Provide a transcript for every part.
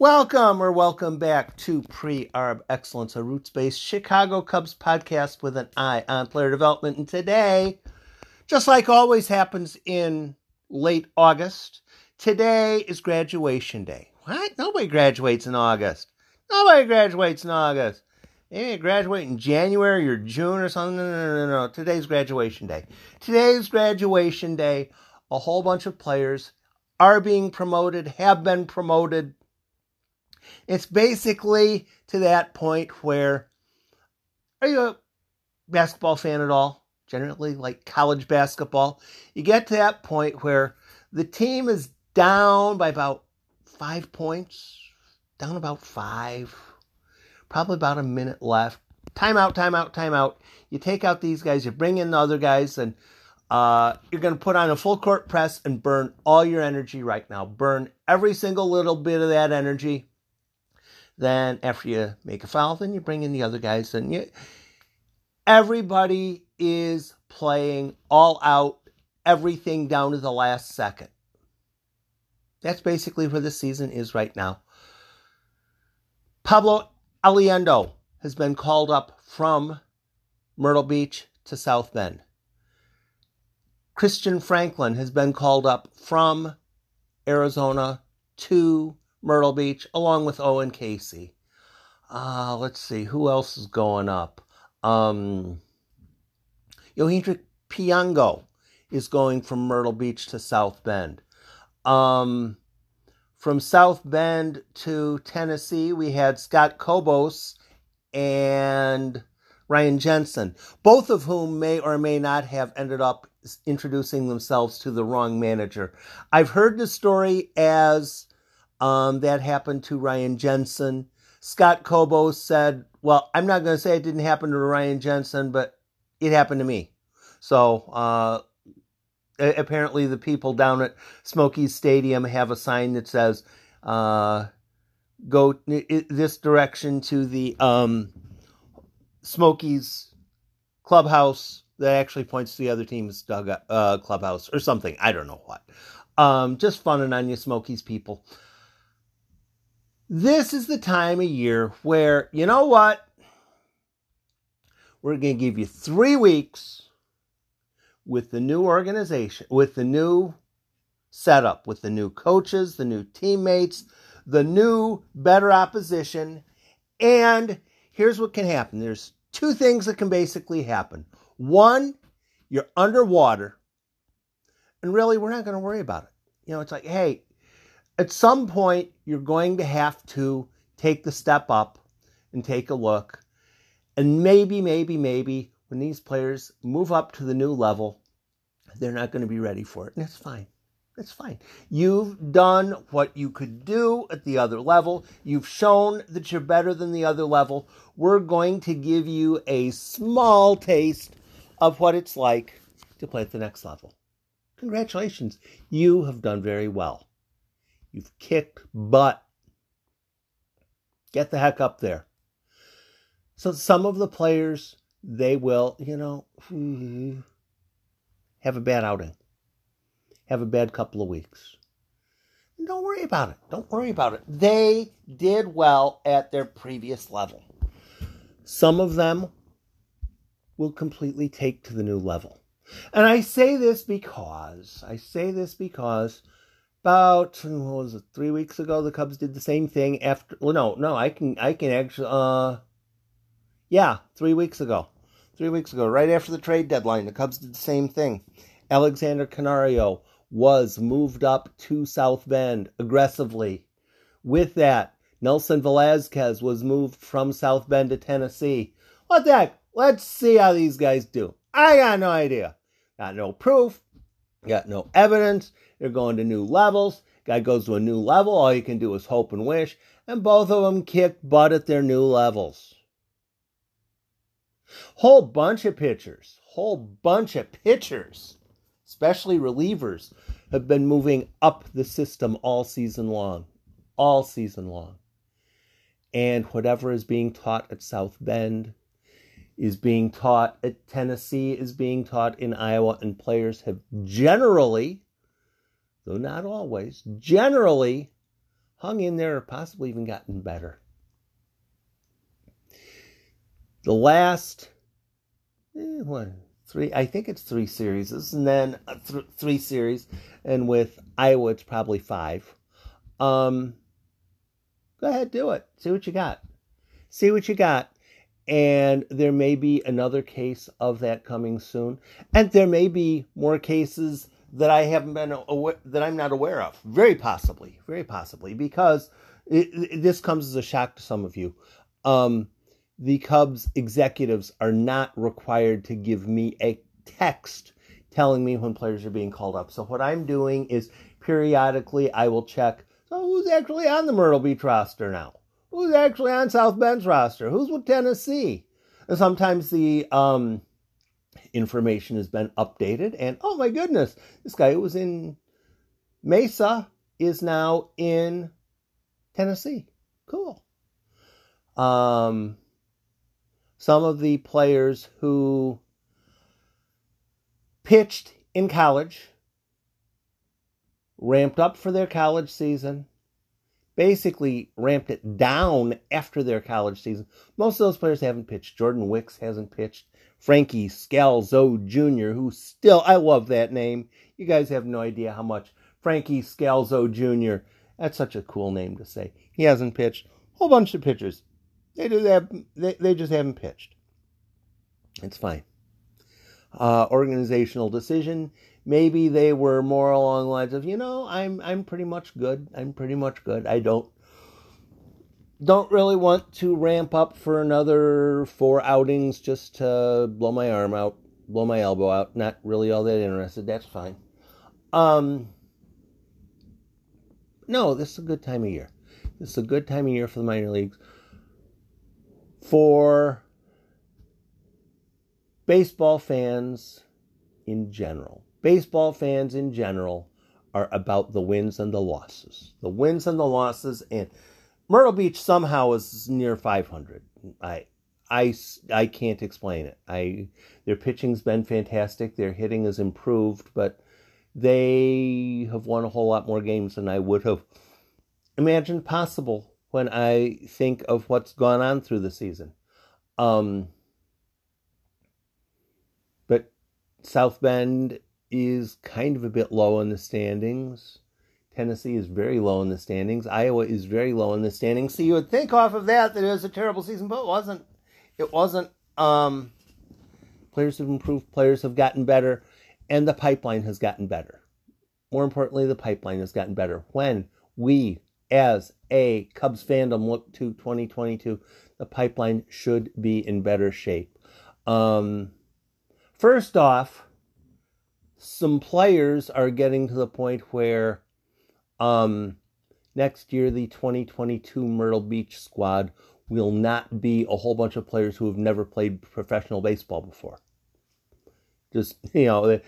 Welcome or welcome back to Pre Arb Excellence, a roots based Chicago Cubs podcast with an eye on player development. And today, just like always happens in late August, today is graduation day. What? Nobody graduates in August. Nobody graduates in August. Maybe you graduate in January or June or something. No, no, no, no. Today's graduation day. Today's graduation day. A whole bunch of players are being promoted, have been promoted it's basically to that point where are you a basketball fan at all? Generally, like college basketball, you get to that point where the team is down by about five points, down about five, probably about a minute left. Timeout, timeout, timeout. You take out these guys, you bring in the other guys, and uh, you're going to put on a full court press and burn all your energy right now. Burn every single little bit of that energy then after you make a foul, then you bring in the other guys. And you, everybody is playing all out, everything down to the last second. That's basically where the season is right now. Pablo Aliendo has been called up from Myrtle Beach to South Bend. Christian Franklin has been called up from Arizona to Myrtle Beach, along with Owen Caissie. Uh, let's see, who else is going up? Um, Pinango is going from Myrtle Beach to South Bend. Um, from South Bend to Tennessee, we had Scott Kobos and Ryan Jensen, both of whom may or may not have ended up introducing themselves to the wrong manager. I've heard the story as um, that happened to Ryan Jensen. Scott Kobo said, Well, I'm not going to say it didn't happen to Ryan Jensen, but it happened to me. So uh, apparently, the people down at Smokies Stadium have a sign that says, uh, Go this direction to the um, Smokies clubhouse that actually points to the other team's uh, clubhouse or something. I don't know what. Um, just funning on you, Smokies people. This is the time of year where, you know what? We're going to give you three weeks with the new organization, with the new setup, with the new coaches, the new teammates, the new better opposition. And here's what can happen there's two things that can basically happen. One, you're underwater, and really, we're not going to worry about it. You know, it's like, hey, at some point, you're going to have to take the step up and take a look. And maybe, maybe, maybe when these players move up to the new level, they're not going to be ready for it. And it's fine. It's fine. You've done what you could do at the other level. You've shown that you're better than the other level. We're going to give you a small taste of what it's like to play at the next level. Congratulations. You have done very well. You've kicked butt. Get the heck up there. So some of the players, they will, you know, have a bad outing, have a bad couple of weeks. Don't worry about it. Don't worry about it. They did well at their previous level. Some of them will completely take to the new level. And I say this because, I say this because about what was it three weeks ago the cubs did the same thing after well no no i can i can actually uh yeah three weeks ago. Three weeks ago right after the trade deadline the cubs did the same thing. Alexander canario was moved up to south bend aggressively. With that nelson Velazquez was moved from south bend to tennessee. What the heck? Let's see how these guys do. I got no idea. Got no proof. Got no evidence they're going to new levels. Guy goes to a new level. All you can do is hope and wish. And both of them kick butt at their new levels. Whole bunch of pitchers, whole bunch of pitchers, especially relievers, have been moving up the system all season long. All season long. And whatever is being taught at South Bend is being taught at Tennessee, is being taught in Iowa, and players have generally though not always, generally hung in there or possibly even gotten better. The last eh, one, three, I think it's three series, and then th- three series, and with Iowa, it's probably five. Um, go ahead, do it. See what you got. See what you got. And there may be another case of that coming soon. And there may be more cases that I haven't been aware, that I'm not aware of. Very possibly, very possibly, because it, it, this comes as a shock to some of you. Um, the Cubs executives are not required to give me a text telling me when players are being called up. So what I'm doing is periodically I will check. So who's actually on the Myrtle Beach roster now? Who's actually on South Bend's roster? Who's with Tennessee? And sometimes the um, information has been updated, and oh my goodness, this guy who was in Mesa is now in Tennessee. Cool. Um, some of the players who pitched in college, ramped up for their college season, basically ramped it down after their college season. Most of those players haven't pitched. Jordan Wicks hasn't pitched. Frankie Scalzo Jr., who still, I love that name. You guys have no idea how much. Frankie Scalzo Jr., that's such a cool name to say. He hasn't pitched. Whole bunch of pitchers. They just, have, they, they just haven't pitched. It's fine. Uh, organizational decision. Maybe they were more along the lines of, you know, I'm I'm pretty much good. I'm pretty much good. I don't don't really want to ramp up for another four outings just to blow my arm out, blow my elbow out. Not really all that interested. That's fine. Um, no, this is a good time of year. This is a good time of year for the minor leagues. For baseball fans in general, baseball fans in general are about the wins and the losses. The wins and the losses and Myrtle Beach somehow is near 500. I, I, I can't explain it. I their pitching's been fantastic. Their hitting has improved, but they have won a whole lot more games than I would have imagined possible when I think of what's gone on through the season. Um, but South Bend is kind of a bit low in the standings. Tennessee is very low in the standings. Iowa is very low in the standings. So you would think off of that that it was a terrible season, but it wasn't. It wasn't. Um, players have improved. Players have gotten better, and the pipeline has gotten better. More importantly, the pipeline has gotten better. When we, as a Cubs fandom, look to 2022, the pipeline should be in better shape. Um, first off, some players are getting to the point where um, next year, the 2022 Myrtle Beach squad will not be a whole bunch of players who have never played professional baseball before. Just, you know, it,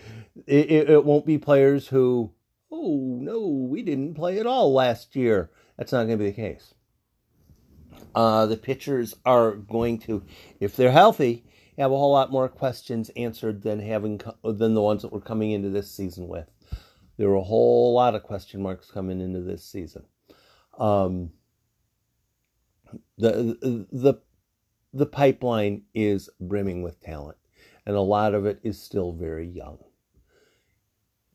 it, it won't be players who, oh, no, we didn't play at all last year. That's not going to be the case. Uh, the pitchers are going to, if they're healthy, have a whole lot more questions answered than having than the ones that we're coming into this season with there were a whole lot of question marks coming into this season. Um, the the the pipeline is brimming with talent, and a lot of it is still very young.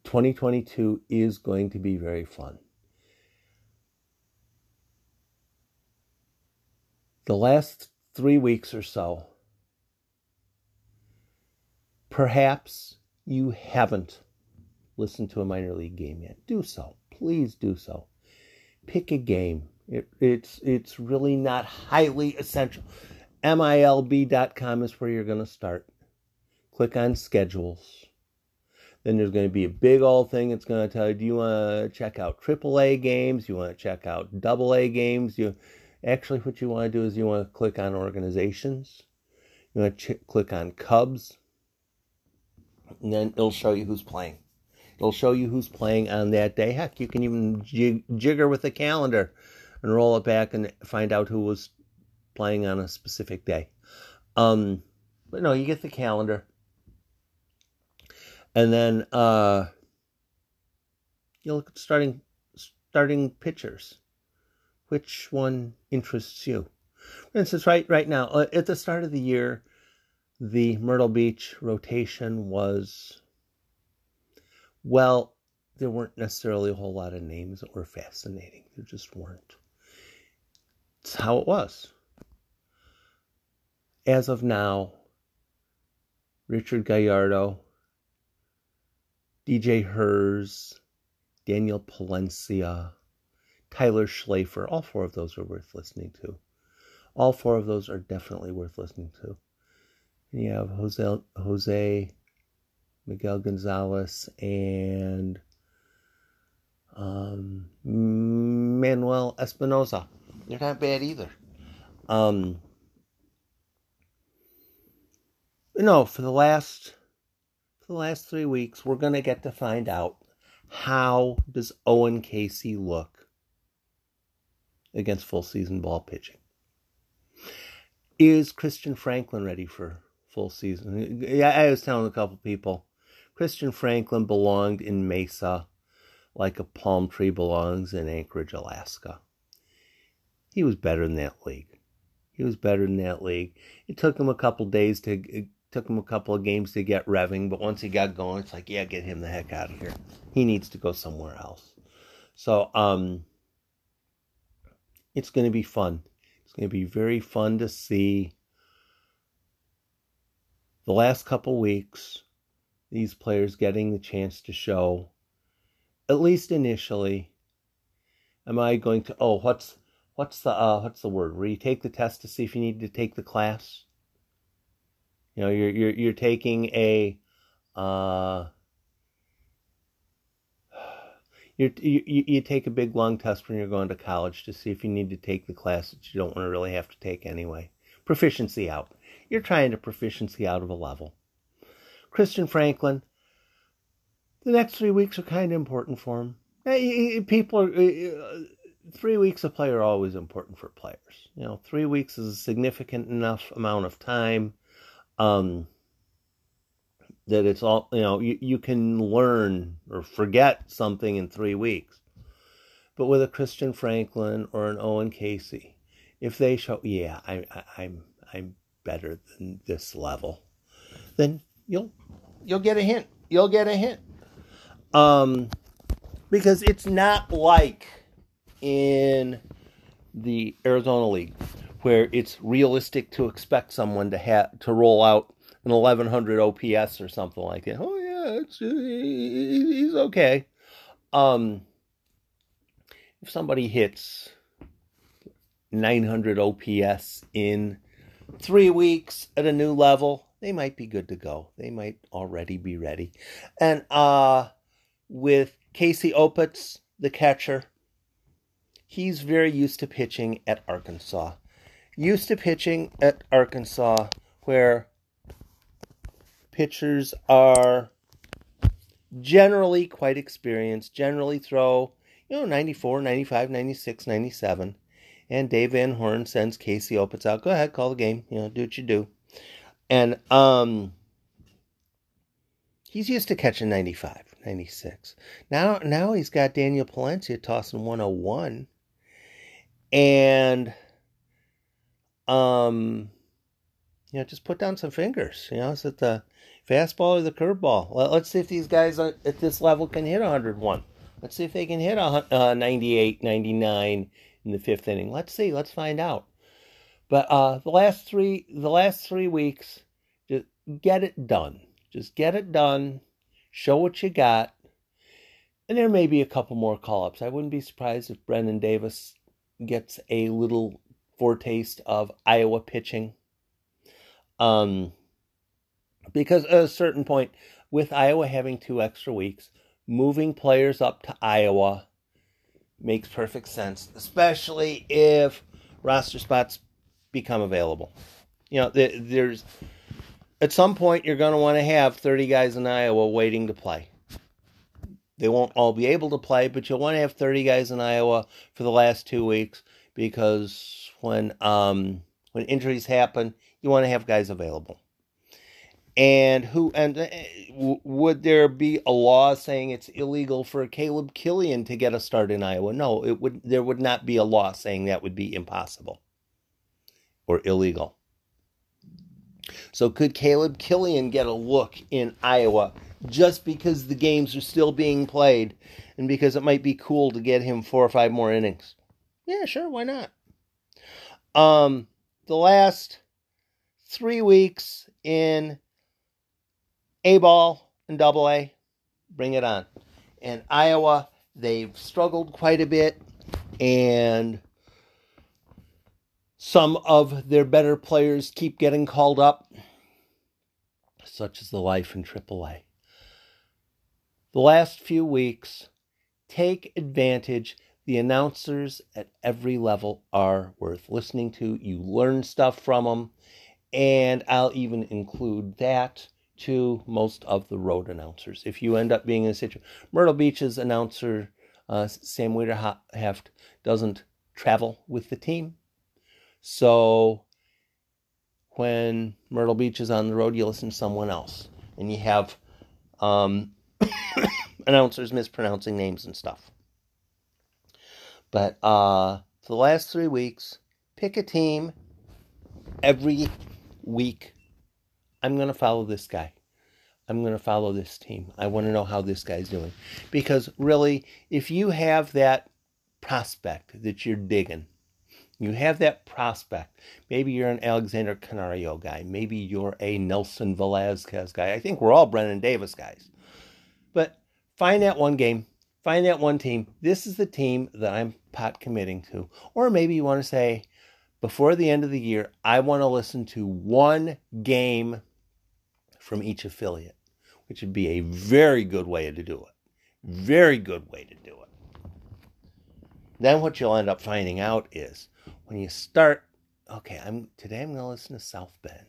2022 is going to be very fun. The last three weeks or so, perhaps you haven't listened to a minor league game yet, do so. Please do so. Pick a game. It, it's it's really not highly essential. MILB.com is where you're going to start. Click on schedules. Then there's going to be a big old thing. It's going to tell you, do you want to check out AAA games? You want to check out AA games? You actually what you want to do is you want to click on organizations. You want to ch- click on Cubs, and then it'll show you who's playing. It'll show you who's playing on that day. Heck, you can even jig- jigger with the calendar and roll it back and find out who was playing on a specific day. Um, but no, you get the calendar. And then uh, you look at starting starting pitchers. Which one interests you? For instance, right right now, uh, at the start of the year, the Myrtle Beach rotation was well, there weren't necessarily a whole lot of names that were fascinating. There just weren't. It's how it was. As of now, Richard Gallardo, DJ Herz, Daniel Palencia, Tyler Schlaffer, all four of those are worth listening to. All four of those are definitely worth listening to. And you have Jose, Jose Miguel Gonzalez and um, Manuel Espinosa. They're not bad either. Um, no, for the last for the last three weeks, we're gonna get to find out how does Owen Caissie look against full season ball pitching. Is Christian Franklin ready for full season? Yeah, I was telling a couple people, Christian Franklin belonged in Mesa like a palm tree belongs in Anchorage, Alaska. He was better than that league. He was better than that league. It took him a couple days to it took him a couple of games to get revving, but once he got going, it's like, yeah, get him the heck out of here. He needs to go somewhere else. So, um, it's going to be fun. It's going to be very fun to see the last couple weeks these players getting the chance to show, at least initially, am I going to? Oh, what's what's the uh, what's the word? Where you take the test to see if you need to take the class. You know, you're you're you're taking a. Uh, you you, you take a big long test when you're going to college to see if you need to take the class that you don't want to really have to take anyway. Proficiency out. You're trying to proficiency out of a level. Christian Franklin, the next three weeks are kind of important for him. People are, uh, three weeks of play are always important for players. You know, three weeks is a significant enough amount of time um, that it's all, you know, you, you can learn or forget something in three weeks. But with a Christian Franklin or an Owen Caissie, if they show, yeah, I, I, I'm I'm better than this level, then you'll you'll get a hint. You'll get a hint. Um, because it's not like in the Arizona League where it's realistic to expect someone to have to roll out an 1100 OPS or something like that. Oh yeah, he's okay. Um, if somebody hits 900 OPS in three weeks at a new level, they might be good to go. They might already be ready. And uh, with Casey Opitz, the catcher, he's very used to pitching at Arkansas. Used to pitching at Arkansas where pitchers are generally quite experienced, generally throw, you know, 94, 95, 96, 97. And Dave Van Horn sends Casey Opitz out. Go ahead, call the game. You know, do what you do. And um, he's used to catching 95, 96. Now, now he's got Daniel Palencia tossing 101. And, um, you know, just put down some fingers. You know, is it the fastball or the curveball? Well, let's see if these guys at this level can hit 101. Let's see if they can hit a, uh, 98, 99 in the fifth inning. Let's see. Let's find out. But uh, the last three, the last three weeks, just get it done. Just get it done. Show what you got. And there may be a couple more call-ups. I wouldn't be surprised if Brennen Davis gets a little foretaste of Iowa pitching. Um, because at a certain point, with Iowa having two extra weeks, moving players up to Iowa makes perfect sense, especially if roster spots become available. You know, there's at some point you're going to want to have 30 guys in Iowa waiting to play. They won't all be able to play, but you'll want to have 30 guys in Iowa for the last two weeks because when um, when injuries happen, you want to have guys available. And who and uh, would there be a law saying it's illegal for Caleb Killian to get a start in Iowa? No, it would. There would not be a law saying that would be impossible or illegal. So could Caleb Killian get a look in Iowa just because the games are still being played and because it might be cool to get him four or five more innings? Yeah, sure, why not? Um, the last three weeks in A ball and double A, bring it on. And Iowa, they've struggled quite a bit, and some of their better players keep getting called up, such as the life in AAA. The last few weeks, take advantage the announcers at every level are worth listening to. You learn stuff from them, and I'll even include that to most of the road announcers. If you end up being in a situation, Myrtle Beach's announcer, uh, Sam Wiederheft, doesn't travel with the team. So when Myrtle Beach is on the road, you listen to someone else, and you have um, announcers mispronouncing names and stuff. But uh, for the last three weeks, pick a team every week. I'm going to follow this guy. I'm going to follow this team. I want to know how this guy's doing. Because really, if you have that prospect that you're digging, you have that prospect. Maybe you're an Alexander Canario guy. Maybe you're a Nelson Velazquez guy. I think we're all Brennen Davis guys. But find that one game find that one team. This is the team that I'm pot committing to. Or maybe you want to say, before the end of the year, I want to listen to one game from each affiliate, which would be a very good way to do it. Very good way to do it. Then what you'll end up finding out is when you start, okay, I'm today I'm to listen to South Bend.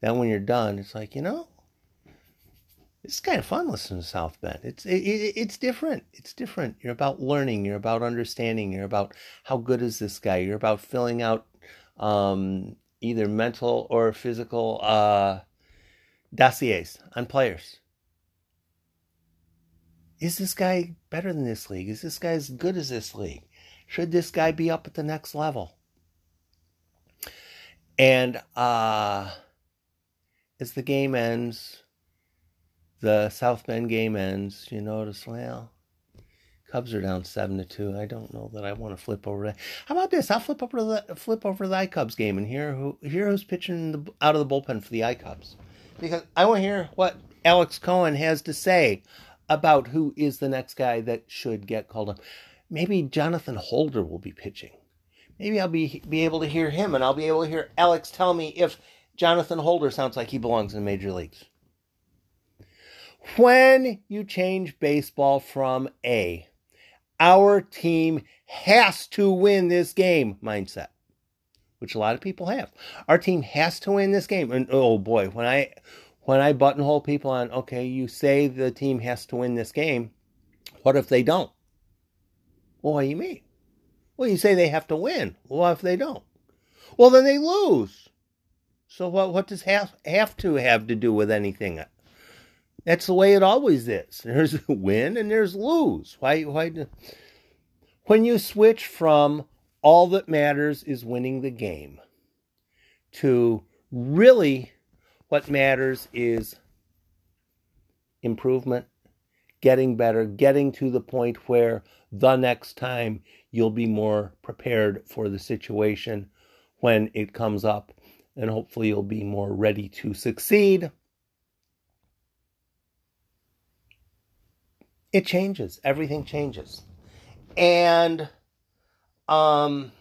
Then when you're done, it's like, you know, it's kind of fun listening to South Bend. It's it, it, it's different. It's different. You're about learning. You're about understanding. You're about how good is this guy. You're about filling out um, either mental or physical uh, dossiers on players. Is this guy better than this league? Is this guy as good as this league? Should this guy be up at the next level? And uh, as the game ends, the South Bend game ends, you notice, well, Cubs are down seven to two. I don't know that I want to flip over that. How about this? I'll flip over the flip over the iCubs game and hear who hear who's pitching the, out of the bullpen for the iCubs, because I want to hear what Alex Cohen has to say about who is the next guy that should get called up. Maybe Jonathan Holder will be pitching. Maybe I'll be be able to hear him, and I'll be able to hear Alex tell me if Jonathan Holder sounds like he belongs in the major leagues when you change baseball from a our team has to win this game mindset, which a lot of people have. Our team has to win this game. And oh boy, when I when I buttonhole people on, okay, you say the team has to win this game. What if they don't? Well, what do you mean? Well, you say they have to win. Well, if they don't? Well, then they lose. So what what does have have to have to do with anything? That's the way it always is. There's a win and there's lose. Why? Why? When you switch from all that matters is winning the game to really what matters is improvement, getting better, getting to the point where the next time you'll be more prepared for the situation when it comes up, and hopefully you'll be more ready to succeed it changes. Everything changes. And um,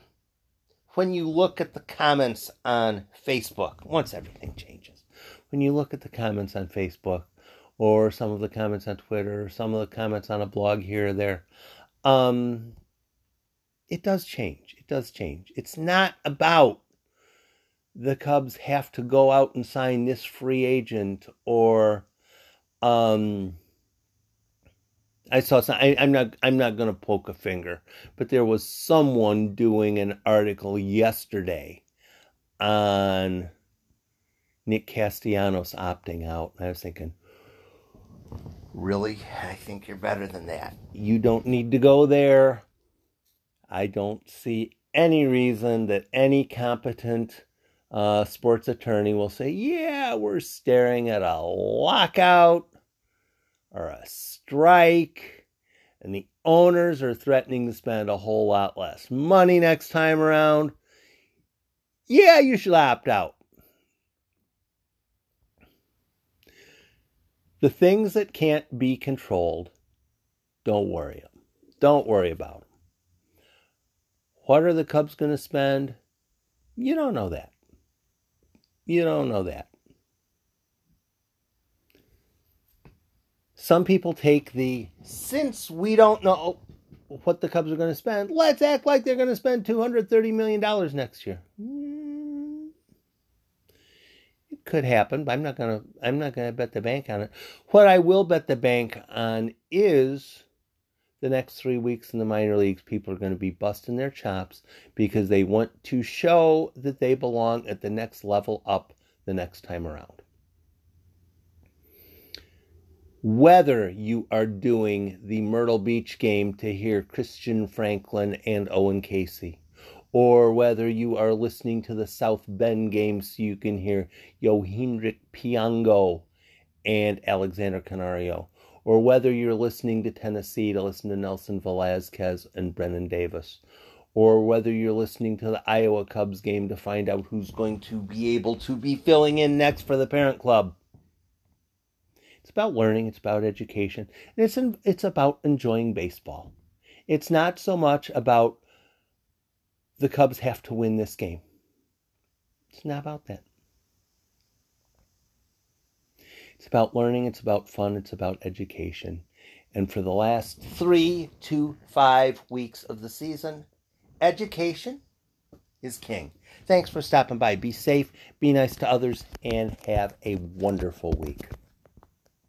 when you look at the comments on Facebook, once everything changes, when you look at the comments on Facebook or some of the comments on Twitter or some of the comments on a blog here or there, um, it does change. It does change. It's not about the Cubs have to go out and sign this free agent or um, I saw some. I, am not. I'm not going to poke a finger, but there was someone doing an article yesterday on Nick Castellanos opting out. I was thinking, really? I think you're better than that. You don't need to go there. I don't see any reason that any competent uh, sports attorney will say, yeah, we're staring at a lockout or a strike, and the owners are threatening to spend a whole lot less money next time around. Yeah, you should opt out. The things that can't be controlled, don't worry. Don't worry about them. What are the Cubs going to spend? You don't know that. You don't know that. Some people take the since we don't know what the Cubs are going to spend, let's act like they're going to spend $230 million next year. Mm, it could happen, but I'm not going to I'm not going to bet the bank on it. What I will bet the bank on is the next 3 weeks in the minor leagues people are going to be busting their chops because they want to show that they belong at the next level up the next time around whether you are doing the Myrtle Beach game to hear Christian Franklin and Owen Caissie, or whether you are listening to the South Bend game so you can hear Yohendrick Pinango and Alexander Canario, or whether you're listening to Tennessee to listen to Nelson Velazquez and Brennen Davis, or whether you're listening to the Iowa Cubs game to find out who's going to be able to be filling in next for the parent club. It's about learning, it's about education, and it's in, it's about enjoying baseball. It's not so much about the Cubs have to win this game. It's not about that. It's about learning, it's about fun, it's about education. And for the last three to five weeks of the season, education is king. Thanks for stopping by. Be safe, be nice to others, and have a wonderful week.